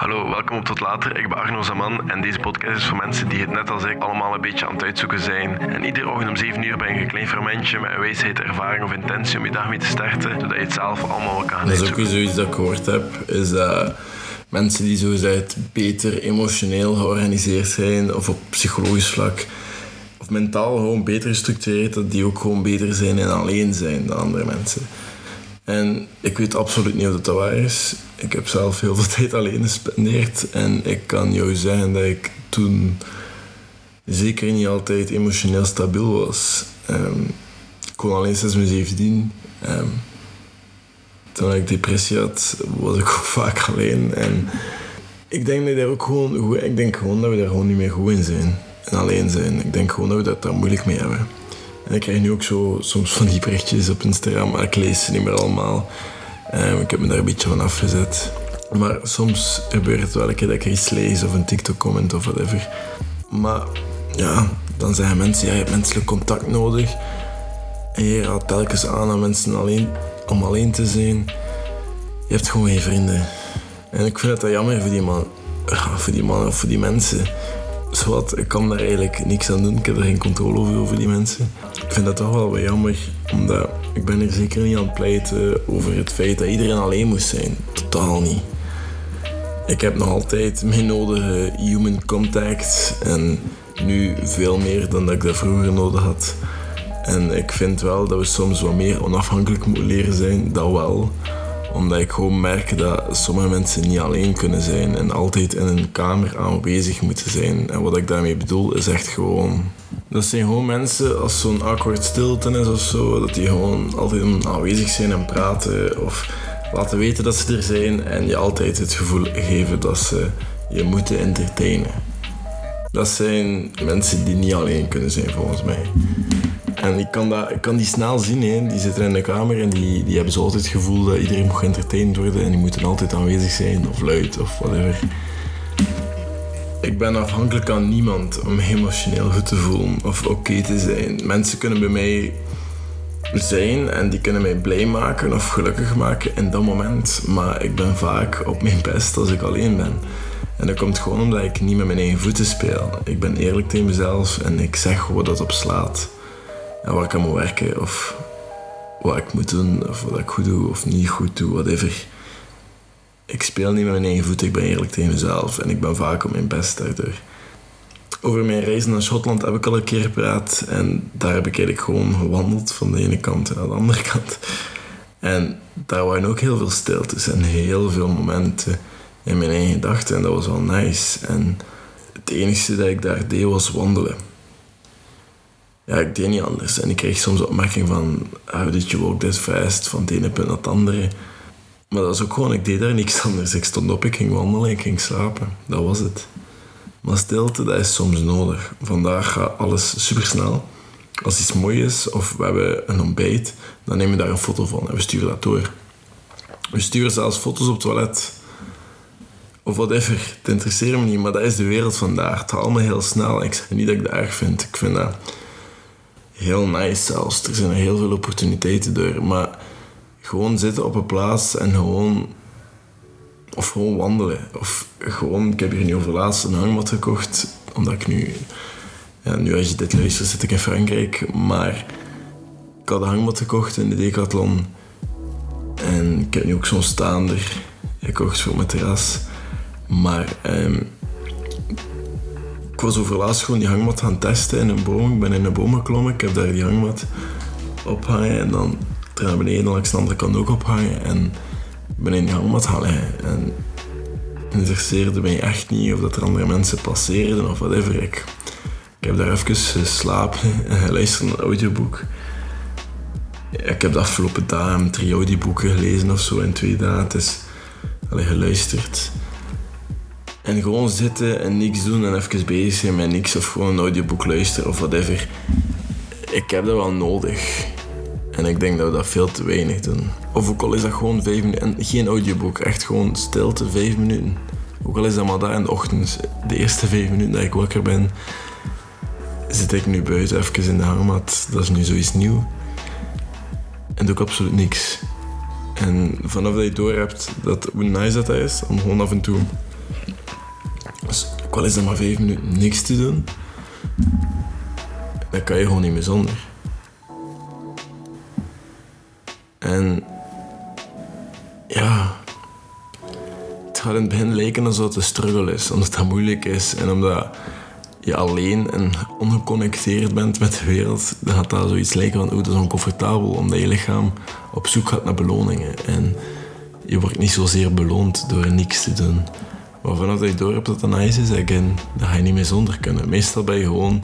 Hallo, welkom op Tot Later. Ik ben Arno Zaman en deze podcast is voor mensen die het net als ik allemaal een beetje aan het uitzoeken zijn. En iedere ochtend om 7 uur ben je een klein fermentje met een wijsheid, ervaring of intentie om je dag mee te starten, zodat je het zelf allemaal kan gaan Dat is ook uitzoeken. weer zoiets dat ik gehoord heb, is dat mensen die zo gezegd beter emotioneel georganiseerd zijn, of op psychologisch vlak, of mentaal gewoon beter gestructureerd, dat die ook gewoon beter zijn en alleen zijn dan andere mensen. En ik weet absoluut niet of dat, waar is. Ik heb zelf heel veel tijd alleen gespendeerd en ik kan jou zeggen dat ik toen zeker niet altijd emotioneel stabiel was. Ehm, ik kon alleen sinds mijn 17. Ehm, toen ik depressie had, was ik ook vaak alleen. En ik denk dat daar ook gewoon, ik denk gewoon dat we daar gewoon niet meer goed in zijn. En alleen zijn. Ik denk gewoon dat we dat daar moeilijk mee hebben. En ik krijg nu ook zo soms van die berichtjes op Instagram, maar ik lees ze niet meer allemaal. Ehm, ik heb me daar een beetje van afgezet. Maar soms gebeurt het wel een keer dat ik iets lees of een TikTok-comment of whatever. Maar ja, dan zeggen mensen, ja, je hebt menselijk contact nodig. En je raadt telkens aan aan mensen alleen, om alleen te zijn. Je hebt gewoon geen vrienden. En ik vind het dat jammer voor die man, voor die man of voor die mensen. Zowat, ik kan daar eigenlijk niks aan doen. Ik heb er geen controle over, over die mensen. Ik vind dat toch wel wat jammer. Omdat ik ben er zeker niet aan het pleiten over het feit dat iedereen alleen moest zijn. Totaal niet. Ik heb nog altijd mijn nodige human contact. En nu veel meer dan dat ik dat vroeger nodig had. En ik vind wel dat we soms wat meer onafhankelijk moeten leren zijn. Dat wel. Omdat ik gewoon merk dat sommige mensen niet alleen kunnen zijn. En altijd in een kamer aanwezig moeten zijn. En wat ik daarmee bedoel is echt gewoon... Dat zijn gewoon mensen, als zo'n awkward stilte is of zo, dat die gewoon altijd aanwezig zijn en praten. Of laten weten dat ze er zijn. En je altijd het gevoel geven dat ze je moeten entertainen. Dat zijn mensen die niet alleen kunnen zijn, volgens mij. En ik kan, ik kan die snel zien. Hè. Die zitten in de kamer en die, die hebben zo altijd het gevoel dat iedereen moet geëntertained worden. En die moeten altijd aanwezig zijn, of luid, of whatever. Ik ben afhankelijk aan niemand om emotioneel goed te voelen of oké te zijn. Mensen kunnen bij mij zijn en die kunnen mij blij maken of gelukkig maken in dat moment. Maar ik ben vaak op mijn best als ik alleen ben. En dat komt gewoon omdat ik niet met mijn eigen voeten speel. Ik ben eerlijk tegen mezelf en ik zeg gewoon dat op slaat. En waar ik aan moet werken of wat ik moet doen of wat ik goed doe of niet goed doe, whatever. Ik speel niet met mijn eigen voeten, ik ben eerlijk tegen mezelf en ik ben vaak op mijn best daardoor. Over mijn reizen naar Schotland heb ik al een keer gepraat en daar heb ik eigenlijk gewoon gewandeld van de ene kant naar de andere kant. En daar waren ook heel veel stiltes en heel veel momenten in mijn eigen gedachten en dat was wel nice. En het enige dat ik daar deed was wandelen. Ja, ik deed niet anders. En ik kreeg soms opmerkingen van, how did you walk that fast? Van het ene punt naar het andere. Maar dat was ook gewoon, ik deed daar niks anders. Ik stond op, ik ging wandelen, ik ging slapen. Dat was het. Maar stilte, dat is soms nodig. Vandaag gaat alles supersnel. Als iets mooi is, of we hebben een ontbijt, dan nemen we daar een foto van en we sturen dat door. We sturen zelfs foto's op het toilet. Of whatever, het interesseert me niet, maar dat is de wereld vandaag. Het gaat allemaal heel snel. Ik zeg niet dat ik dat erg vind. Ik vind dat heel nice zelfs. Er zijn heel veel opportuniteiten door. Maar gewoon zitten op een plaats en gewoon... Of gewoon wandelen. Of gewoon... Ik heb hier nu over laatst een hangmat gekocht. Omdat ik nu... Ja, nu als je dit luistert zit ik in Frankrijk. Maar ik had een hangmat gekocht in de Decathlon. En ik heb nu ook zo'n staander gekocht voor mijn terras. Maar... ehm, ik was over laatst gewoon die hangmat gaan testen in een boom. Ik ben in een boom geklommen. Ik heb daar die hangmat ophangen. En dan naar beneden langs de andere kant ook ophangen. En ben in die hangmat gaan liggen. En interesseerde mij echt niet of dat er andere mensen passeerden of whatever. Ik, ik heb daar even geslapen en geluisterd naar een audioboek. Ik heb de afgelopen dagen drie audioboeken gelezen of zo in twee dagen. Het geluisterd. En gewoon zitten en niks doen en even bezig zijn met niks of gewoon een audioboek luisteren of whatever. Ik heb dat wel nodig. En ik denk dat we dat veel te weinig doen. Of ook al is dat gewoon vijf minuten. En geen audioboek, echt gewoon stilte, vijf minuten. Ook al is dat maar daar in de ochtend. De eerste vijf minuten dat ik wakker ben, zit ik nu buiten even in de hangmat. Dat is nu zoiets nieuw. En doe ik absoluut niks. En vanaf dat je door hebt dat, hoe nice dat is, om gewoon af en toe al is er maar vijf minuten niks te doen, dan kan je gewoon niet meer zonder. En ja, het gaat in het begin lijken alsof het een struggle is, omdat dat moeilijk is en omdat je alleen en ongeconnecteerd bent met de wereld, dan gaat dat zoiets lijken van, oeh, dat is oncomfortabel, omdat je lichaam op zoek gaat naar beloningen. En je wordt niet zozeer beloond door niks te doen. Maar vanaf dat je door hebt dat dat nice is, again, dan ga je niet meer zonder kunnen. Meestal ben je gewoon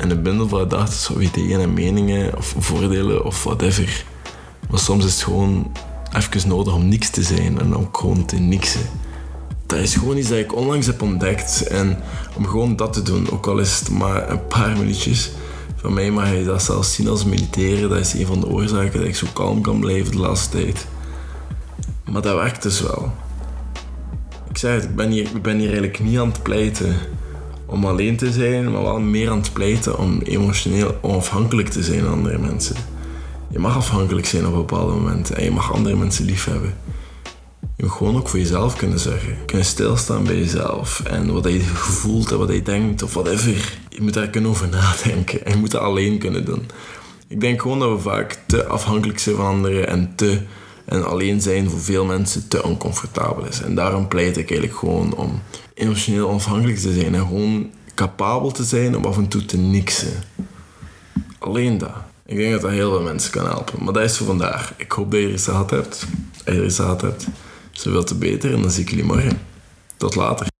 in een bundel van gedachten of ideeën en meningen of voordelen of whatever. Maar soms is het gewoon even nodig om niks te zijn en ook gewoon te niksen. Dat is gewoon iets dat ik onlangs heb ontdekt. En om gewoon dat te doen, ook al is het maar een paar minuutjes. Van mij mag je dat zelfs zien als mediteren. Dat is een van de oorzaken dat ik zo kalm kan blijven de laatste tijd. Maar dat werkt dus wel. Ik zei het, ik ben hier, ik ben eigenlijk niet aan het pleiten om alleen te zijn, maar wel meer aan het pleiten om emotioneel onafhankelijk te zijn van andere mensen. Je mag afhankelijk zijn op bepaalde momenten en je mag andere mensen lief hebben. Je moet gewoon ook voor jezelf kunnen zeggen. Kunnen stilstaan bij jezelf en wat je voelt en wat je denkt of whatever. Je moet daar kunnen over nadenken en je moet dat alleen kunnen doen. Ik denk gewoon dat we vaak te afhankelijk zijn van anderen en te en alleen zijn voor veel mensen te oncomfortabel is. En daarom pleit ik eigenlijk gewoon om emotioneel onafhankelijk te zijn en gewoon capabel te zijn om af en toe te niksen. Alleen dat. Ik denk dat dat heel veel mensen kan helpen. Maar dat is voor vandaag. Ik hoop dat je er gehad hebt. Als je er gehad hebt, zoveel te beter. En dan zie ik jullie morgen. Tot later.